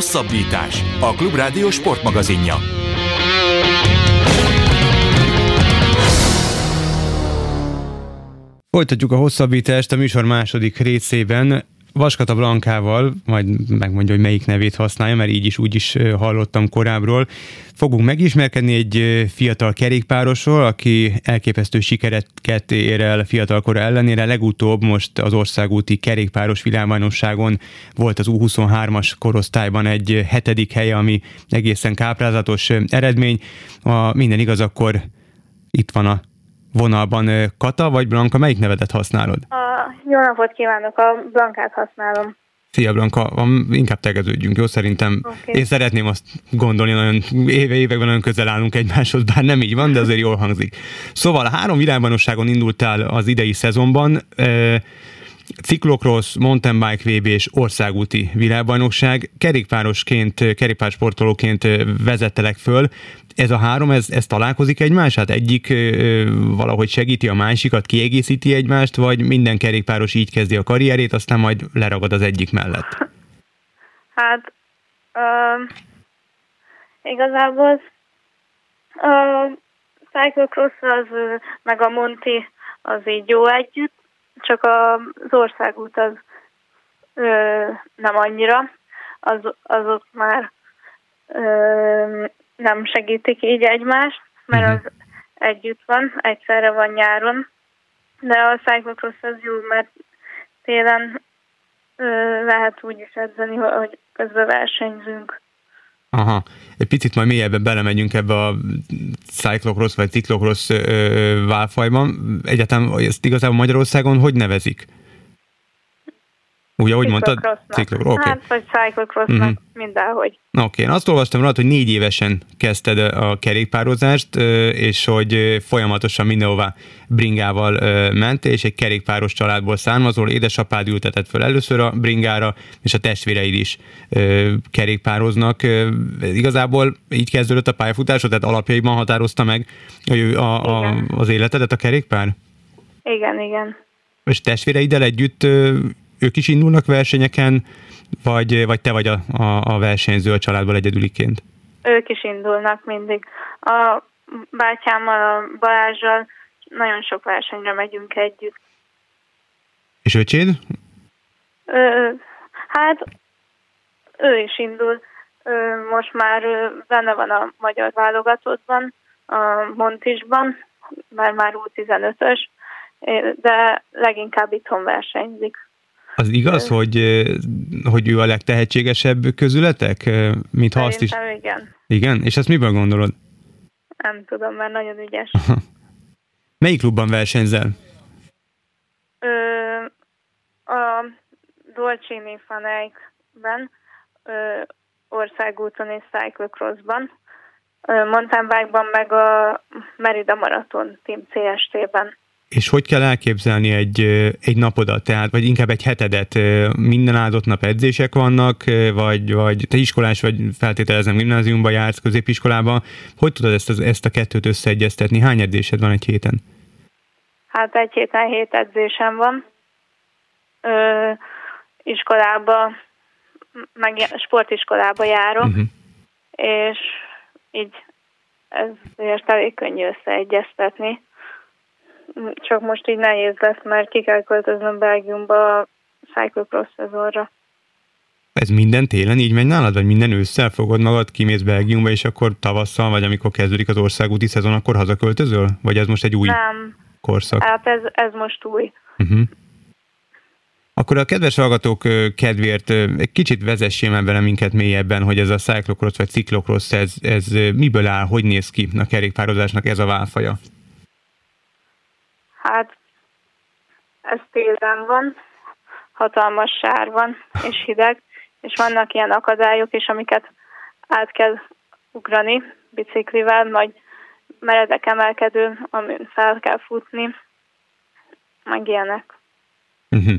Hosszabbítás. A Klubrádió sportmagazinja. Folytatjuk a hosszabbítást a műsor második részében. Vaskata Blankával, majd megmondja, hogy melyik nevét használja, mert így is úgy is hallottam korábbról. Fogunk megismerkedni egy fiatal kerékpárosról, aki elképesztő sikereket ér el fiatalkora ellenére. Legutóbb most az országúti kerékpáros világbajnokságon volt az U23-as korosztályban egy hetedik helye, ami egészen káprázatos eredmény. Ha minden igaz, akkor itt van a vonalban Kata vagy Blanka, melyik nevedet használod? A, jó napot kívánok, a Blankát használom. Szia Blanka, inkább tegeződjünk, jó? Szerintem okay. én szeretném azt gondolni, nagyon éve években nagyon közel állunk egymáshoz, bár nem így van, de azért jól hangzik. Szóval három világbajnokságon indultál az idei szezonban, ciklokross, mountain bike VB és országúti világbajnokság. Kerékpárosként, kerékpársportolóként vezettelek föl. Ez a három, ez, ez találkozik egymását? Egyik valahogy segíti a másikat, kiegészíti egymást, vagy minden kerékpáros így kezdi a karrierét, aztán majd leragad az egyik mellett? Hát uh, igazából a cyclocross az, meg a Monti az így jó együtt, csak az országút az ö, nem annyira, az, azok már ö, nem segítik így egymást, mert uh-huh. az együtt van, egyszerre van nyáron, de a cyclocross az jó, mert télen ö, lehet úgy is edzeni, hogy közben versenyzünk. Aha, egy picit majd mélyebben belemegyünk ebbe a cyclocross vagy ciklocross válfajban. Egyáltalán ezt igazából Magyarországon hogy nevezik? Ugye, ahogy mondtad? Cyclocross. Okay. Hát, vagy cyclocrossnak, uh-huh. mindenhogy. Oké, okay. én azt olvastam rá, hogy négy évesen kezdted a kerékpározást, és hogy folyamatosan mindenhová bringával ment, és egy kerékpáros családból származol, édesapád ültetett föl először a bringára, és a testvéreid is kerékpároznak. Igazából így kezdődött a pályafutásod, tehát alapjaiban határozta meg a, a, a, az életedet a kerékpár? Igen, igen. És testvéreiddel együtt ők is indulnak versenyeken, vagy, vagy te vagy a, a, a versenyző a családból egyedüliként? Ők is indulnak mindig. A bátyámmal, a Balázsral nagyon sok versenyre megyünk együtt. És öcséd? Ö, hát ő is indul. Ö, most már benne van a magyar válogatottban, a Montisban, mert már U15-ös, de leginkább itthon versenyzik. Az igaz, hogy, hogy ő a legtehetségesebb közületek? Mint ha azt is... igen. Igen? És ezt miből gondolod? Nem tudom, mert nagyon ügyes. Melyik klubban versenyzel? Ö, a Dolcini Faneikben, országúton és cyclocrossban, mountain bike-ban, meg a Merida Marathon Team CST-ben. És hogy kell elképzelni egy, egy napodat, tehát, vagy inkább egy hetedet? Minden áldott nap edzések vannak, vagy, vagy te iskolás vagy feltételezem gimnáziumba jársz, középiskolába. Hogy tudod ezt, ezt a kettőt összeegyeztetni? Hány edzésed van egy héten? Hát egy héten hét edzésem van. Ö, iskolába, meg sportiskolába járok, uh-huh. és így ez elég könnyű összeegyeztetni csak most így nehéz lesz, mert ki kell költöznöm Belgiumba a cyclocross szezonra. Ez minden télen így megy nálad, vagy minden ősszel fogod magad, kimész Belgiumba, és akkor tavasszal, vagy amikor kezdődik az országúti szezon, akkor hazaköltözöl? Vagy ez most egy új Nem. korszak? Hát ez, ez most új. Uh-huh. Akkor a kedves hallgatók kedvéért egy kicsit vezessél már vele minket mélyebben, hogy ez a cyclocross vagy ciklokross, ez, ez miből áll, hogy néz ki a kerékpározásnak ez a válfaja? Hát ez télen van, hatalmas sár van, és hideg, és vannak ilyen akadályok is, amiket át kell ugrani biciklivel, vagy meredek emelkedő, amin fel kell futni, meg ilyenek. Uh-huh.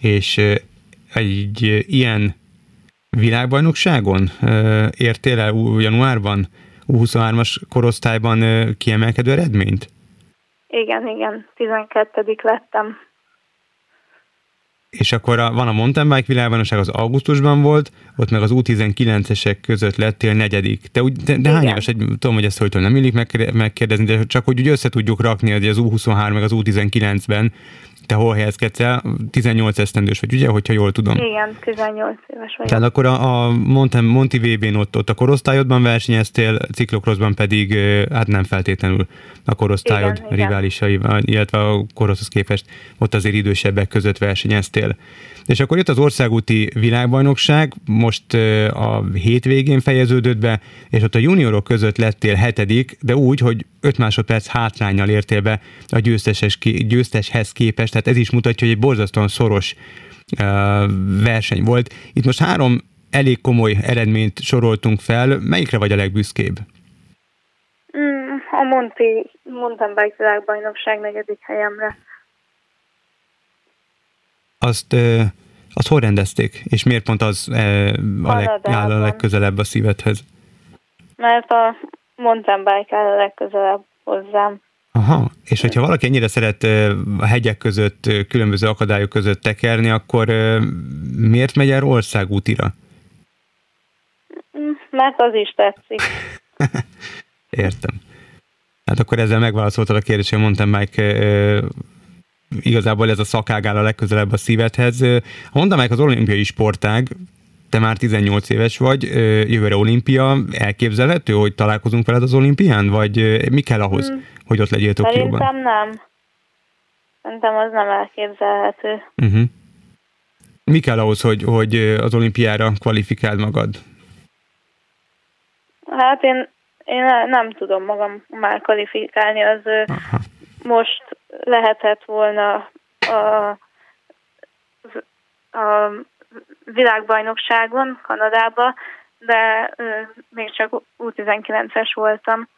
És uh, egy uh, ilyen világbajnokságon uh, értél el januárban, U23-as korosztályban kiemelkedő eredményt? Igen, igen, 12 lettem. És akkor a, van a mountain bike világbajnokság, az augusztusban volt, ott meg az U19-esek között lettél negyedik. Te, úgy, de, de hány éves, egy, tudom, hogy ezt hogy nem illik megkérdezni, de csak hogy úgy össze tudjuk rakni, hogy az U23 meg az U19-ben te hol helyezkedsz el? 18 esztendős vagy, ugye, hogyha jól tudom? Igen, 18 éves vagyok. Tehát akkor a, a Monte, Monti VB-n ott, ott a korosztályodban versenyeztél, ciklokroszban pedig hát nem feltétlenül a korosztályod igen, riválisai, illetve a koroszhoz képest ott azért idősebbek között versenyeztél. És akkor jött az országúti világbajnokság, most a hétvégén fejeződött be, és ott a juniorok között lettél hetedik, de úgy, hogy 5 másodperc hátrányjal értél be a győzteses, győzteshez képest, tehát ez is mutatja, hogy egy borzasztóan szoros verseny volt. Itt most három elég komoly eredményt soroltunk fel, melyikre vagy a legbüszkébb? Mm, a Monti mountain bike világbajnokság negyedik helyemre. Azt, azt hol rendezték? És miért pont az a leg, áll a legközelebb a szívedhez? Mert a mountain bike áll a legközelebb hozzám. Aha, és hogyha valaki ennyire szeret a hegyek között, különböző akadályok között tekerni, akkor miért megy el országútira? Mert az is tetszik. Értem. Hát akkor ezzel megválaszoltad a kérdést, hogy a mountain bike igazából ez a szakág áll a legközelebb a szívedhez. A mountain bike az olimpiai sportág, te már 18 éves vagy, jövőre olimpia, elképzelhető, hogy találkozunk veled az olimpián, vagy mi kell ahhoz, hmm. hogy ott legyél Tokióban? Szerintem nem. Szerintem az nem elképzelhető. Uh-huh. Mi kell ahhoz, hogy, hogy az olimpiára kvalifikáld magad? Hát én, én nem tudom magam már kvalifikálni, az Aha. most lehetett volna a, a világbajnokságon Kanadába, de még csak U19-es voltam,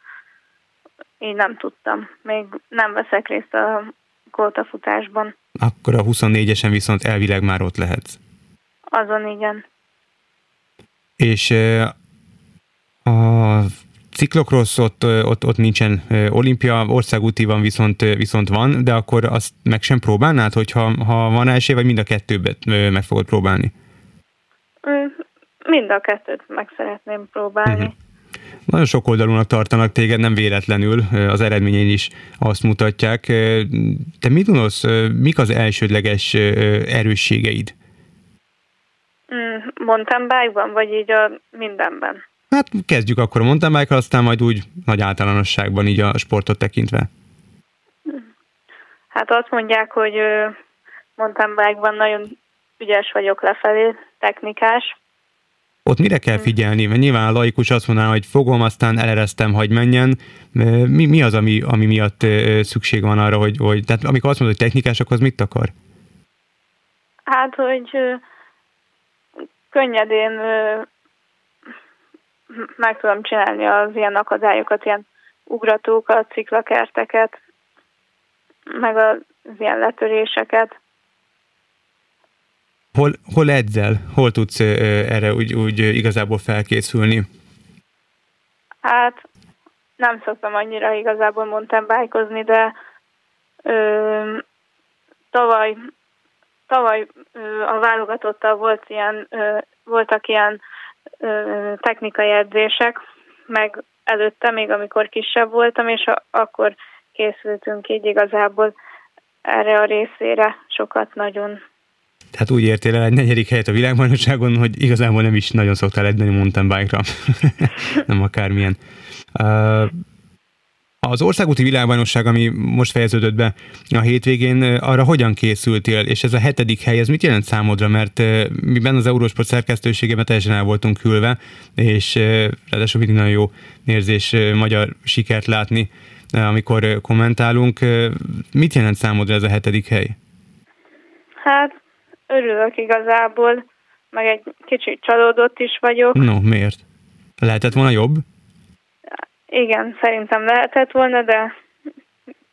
így nem tudtam. Még nem veszek részt a kótafutásban. Akkor a 24-esen viszont elvileg már ott lehetsz. Azon igen. És a ciklokrosz ott, ott, ott nincsen olimpia, országúti van viszont, viszont van, de akkor azt meg sem próbálnád, hogyha ha van esély, vagy mind a kettőbet meg fogod próbálni? Mind a kettőt meg szeretném próbálni. Uh-huh. Nagyon sok oldalúnak tartanak téged, nem véletlenül, az eredményein is azt mutatják. Te mit gondolsz, mik az elsődleges erősségeid? Mountain bike-ban, vagy így a mindenben? Hát kezdjük akkor a mountain bike aztán majd úgy nagy általánosságban így a sportot tekintve. Hát azt mondják, hogy mountain bike-ban nagyon ügyes vagyok lefelé, technikás. Ott mire kell figyelni? Mert nyilván a laikus azt mondaná, hogy fogom, aztán eleresztem, hogy menjen. Mi, mi az, ami, ami miatt szükség van arra, hogy, hogy... Tehát amikor azt mondod, hogy technikás, akkor az mit akar? Hát, hogy könnyedén meg tudom csinálni az ilyen akadályokat, ilyen ugratókat, ciklakerteket, meg az ilyen letöréseket. Hol, hol edzel? Hol tudsz erre úgy, úgy igazából felkészülni? Hát nem szoktam annyira igazából mountain bike de ö, tavaly, tavaly ö, a válogatottal volt ilyen, ö, voltak ilyen technikai edzések, meg előtte még amikor kisebb voltam, és akkor készültünk így igazából erre a részére sokat nagyon. Tehát úgy értél el egy negyedik helyet a világbajnokságon, hogy igazából nem is nagyon szoktál edzeni mountain bike-ra. nem akármilyen. Uh, az országúti világbajnokság, ami most fejeződött be a hétvégén, arra hogyan készültél, és ez a hetedik hely, ez mit jelent számodra? Mert mi benne az Eurósport szerkesztőségében teljesen el voltunk külve, és ráadásul mindig nagyon jó érzés magyar sikert látni, amikor kommentálunk. Mit jelent számodra ez a hetedik hely? Hát örülök igazából, meg egy kicsit csalódott is vagyok. No, miért? Lehetett volna jobb? Igen, szerintem lehetett volna, de,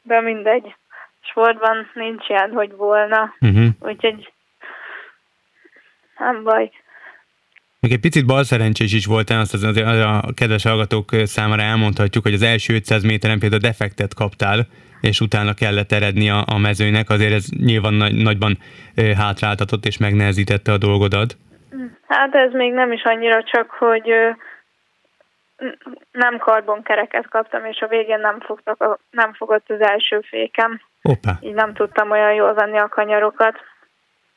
de mindegy. Sportban nincs ilyen, hogy volna. Uh-huh. Úgyhogy nem baj. Még egy picit balszerencsés is volt, azt az, az a kedves hallgatók számára elmondhatjuk, hogy az első 500 méteren például defektet kaptál, és utána kellett eredni a, a mezőnek, azért ez nyilván nagy, nagyban hátráltatott és megnehezítette a dolgodat. Hát ez még nem is annyira csak, hogy nem karbonkereket kaptam, és a végén nem, fogtak a, nem fogott az első fékem. Opa. Így nem tudtam olyan jól venni a kanyarokat.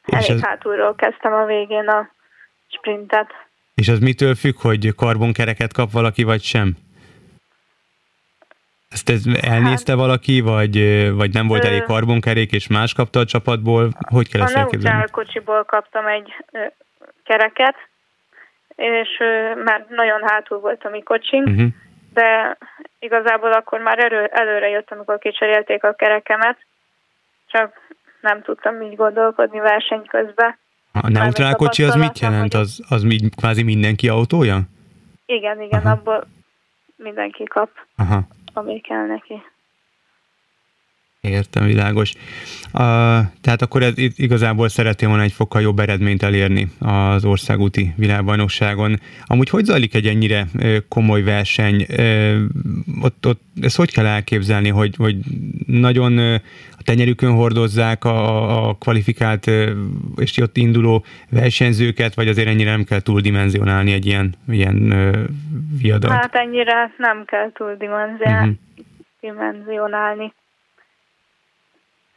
Elég ez... hátulról kezdtem a végén a sprintet. És az mitől függ, hogy karbonkereket kap valaki, vagy sem? Ezt ez elnézte hát, valaki, vagy, vagy nem volt ö, elég karbonkerék, és más kapta a csapatból? Hogy kell ezt elképzelni? A kocsiból kaptam egy ö, kereket, és már nagyon hátul volt a mi kocsink, uh-huh. de igazából akkor már erő, előre jött, amikor kicserélték a kerekemet, csak nem tudtam így gondolkodni verseny közben. A neutrál kocsi az mit jelent? Az, az mi, kvázi mindenki autója? Igen, igen, Aha. abból mindenki kap, Aha. ami kell neki. Értem, világos. Uh, tehát akkor ez igazából szeretném volna egy fokkal jobb eredményt elérni az országúti világbajnokságon. Amúgy hogy zajlik egy ennyire komoly verseny? Uh, ott, ott ezt hogy kell elképzelni, hogy, hogy nagyon a tenyerükön hordozzák a, a kvalifikált és ott induló versenyzőket, vagy azért ennyire nem kell túldimenzionálni egy ilyen, ilyen viadat? Hát ennyire nem kell túldimenzionálni. Uh-huh.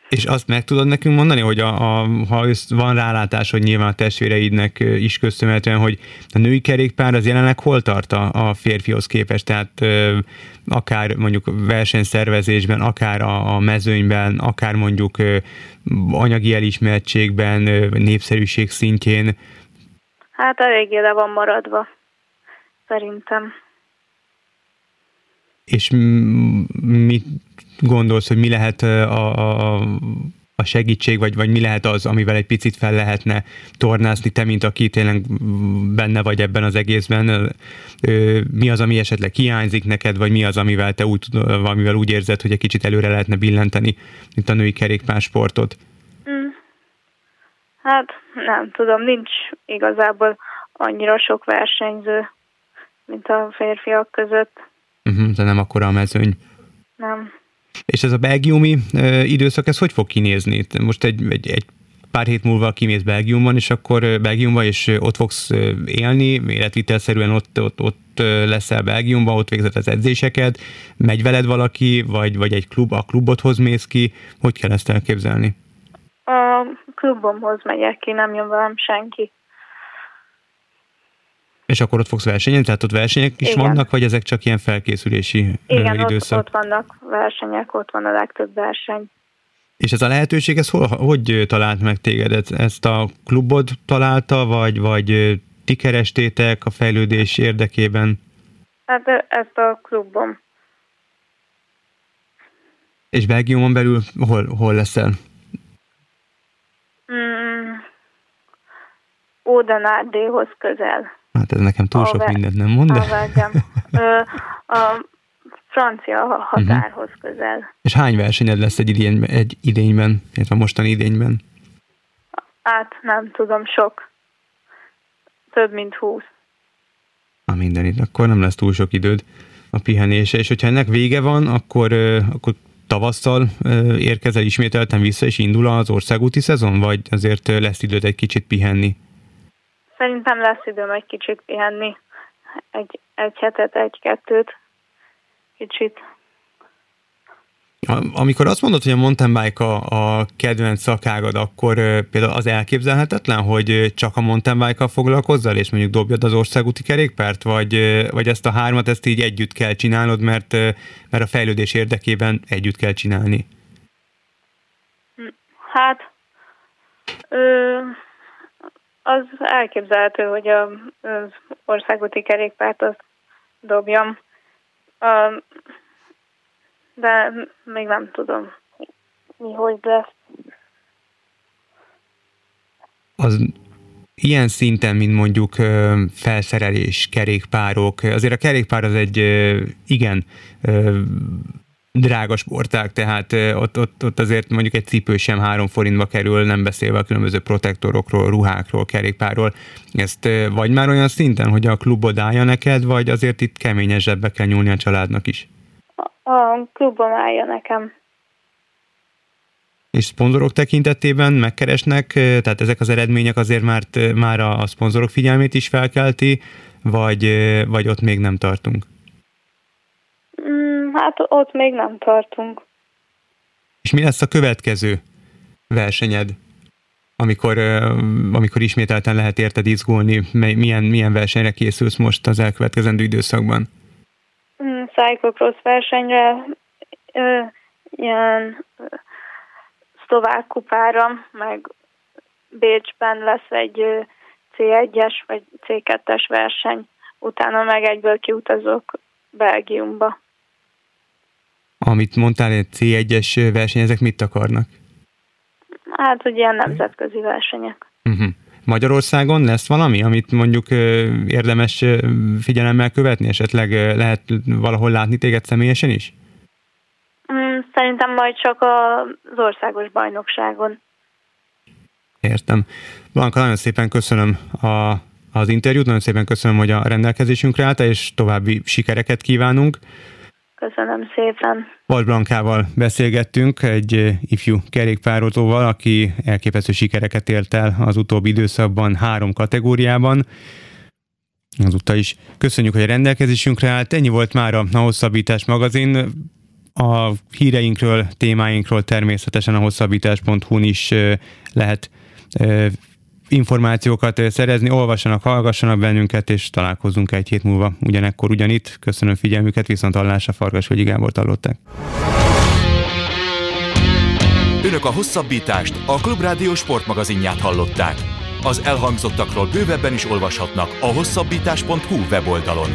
És azt meg tudod nekünk mondani, hogy a, a, ha van rálátás, hogy nyilván a testvéreidnek is köszönhetően, hogy a női kerékpár az jelenleg hol tart a, a férfihoz képest? Tehát ö, akár mondjuk versenyszervezésben, akár a, a mezőnyben, akár mondjuk ö, anyagi elismertségben, ö, népszerűség szintjén? Hát eléggé le van maradva, szerintem. És mit gondolsz, hogy mi lehet a, a, a segítség, vagy, vagy mi lehet az, amivel egy picit fel lehetne tornázni, te, mint aki tényleg benne vagy ebben az egészben, mi az, ami esetleg hiányzik neked, vagy mi az, amivel te úgy, amivel úgy érzed, hogy egy kicsit előre lehetne billenteni, mint a női kerékpársportot? Mm. Hát nem tudom, nincs igazából annyira sok versenyző, mint a férfiak között. Uh-huh, de nem akkora a mezőny. Nem. És ez a belgiumi időszak, ez hogy fog kinézni? Most egy, egy, egy pár hét múlva kimész Belgiumban, és akkor Belgiumban, és ott fogsz élni, életvitelszerűen ott, ott, ott leszel Belgiumban, ott végzett az edzéseket, megy veled valaki, vagy, vagy egy klub, a klubothoz mész ki, hogy kell ezt elképzelni? A klubomhoz megyek ki, nem jön velem senki. És akkor ott fogsz versenyen, tehát ott versenyek is Igen. vannak, vagy ezek csak ilyen felkészülési Igen, időszak? Ott, ott vannak versenyek, ott van a legtöbb verseny. És ez a lehetőség, ez hol, hogy talált meg téged? Ezt a klubod találta, vagy, vagy ti kerestétek a fejlődés érdekében? Hát ezt a klubom. És Belgiumon belül hol, hol leszel? Mm, Ódanárdéhoz közel. Hát ez nekem túl a sok mindent nem mond, de... A, a francia határhoz uh-huh. közel. És hány versenyed lesz egy, idény, egy idényben, illetve mostani idényben? Hát nem tudom, sok. Több mint húsz. A mindenit, akkor nem lesz túl sok időd a pihenése, és hogyha ennek vége van, akkor, akkor tavasszal érkezel ismételten vissza, és indul az országúti szezon, vagy azért lesz időd egy kicsit pihenni? Szerintem lesz időm egy kicsit pihenni. Egy, egy hetet, egy-kettőt. Kicsit. Amikor azt mondod, hogy a mountain bike a, a kedvenc szakágad, akkor például az elképzelhetetlen, hogy csak a mountain bike foglalkozzal, és mondjuk dobjad az országúti kerékpárt, vagy, vagy ezt a hármat, ezt így együtt kell csinálnod, mert, mert a fejlődés érdekében együtt kell csinálni? Hát, ö, az elképzelhető, hogy a, az országúti kerékpárt azt dobjam, de még nem tudom, mi hogy lesz. Az ilyen szinten, mint mondjuk felszerelés, kerékpárok, azért a kerékpár az egy igen drága sporták, tehát ott, ott, ott azért mondjuk egy cipő sem három forintba kerül, nem beszélve a különböző protektorokról, ruhákról, kerékpárról. Ezt vagy már olyan szinten, hogy a klubod állja neked, vagy azért itt keményes zsebbe kell nyúlni a családnak is? A klubom állja nekem. És szponzorok tekintetében megkeresnek, tehát ezek az eredmények azért már, már a szponzorok figyelmét is felkelti, vagy, vagy ott még nem tartunk? Hát ott még nem tartunk. És mi lesz a következő versenyed? Amikor, amikor ismételten lehet érted izgulni, milyen, milyen versenyre készülsz most az elkövetkezendő időszakban? Mm, cyclocross versenyre, ilyen szlovák kupára, meg Bécsben lesz egy C1-es vagy C2-es verseny, utána meg egyből kiutazok Belgiumba. Amit mondtál, egy C1-es verseny, ezek mit akarnak? Hát, ilyen nemzetközi versenyek. Uh-huh. Magyarországon lesz valami, amit mondjuk érdemes figyelemmel követni? Esetleg lehet valahol látni téged személyesen is? Mm, szerintem majd csak az országos bajnokságon. Értem. Blanka, nagyon szépen köszönöm a, az interjút, nagyon szépen köszönöm, hogy a rendelkezésünkre állta, és további sikereket kívánunk. Köszönöm szépen. Val Blankával beszélgettünk, egy ifjú kerékpározóval, aki elképesztő sikereket ért el az utóbbi időszakban három kategóriában. Azóta is köszönjük, hogy a rendelkezésünkre állt. Ennyi volt már a Hosszabbítás magazin. A híreinkről, témáinkról természetesen a hosszabbítás.hu-n is lehet információkat szerezni, olvassanak, hallgassanak bennünket, és találkozunk egy hét múlva ugyanekkor ugyanitt. Köszönöm figyelmüket, viszont hallásra Farkas vagy Gábor hallották. Önök a hosszabbítást, a Klubrádió sportmagazinját hallották. Az elhangzottakról bővebben is olvashatnak a hosszabbítás.hu weboldalon.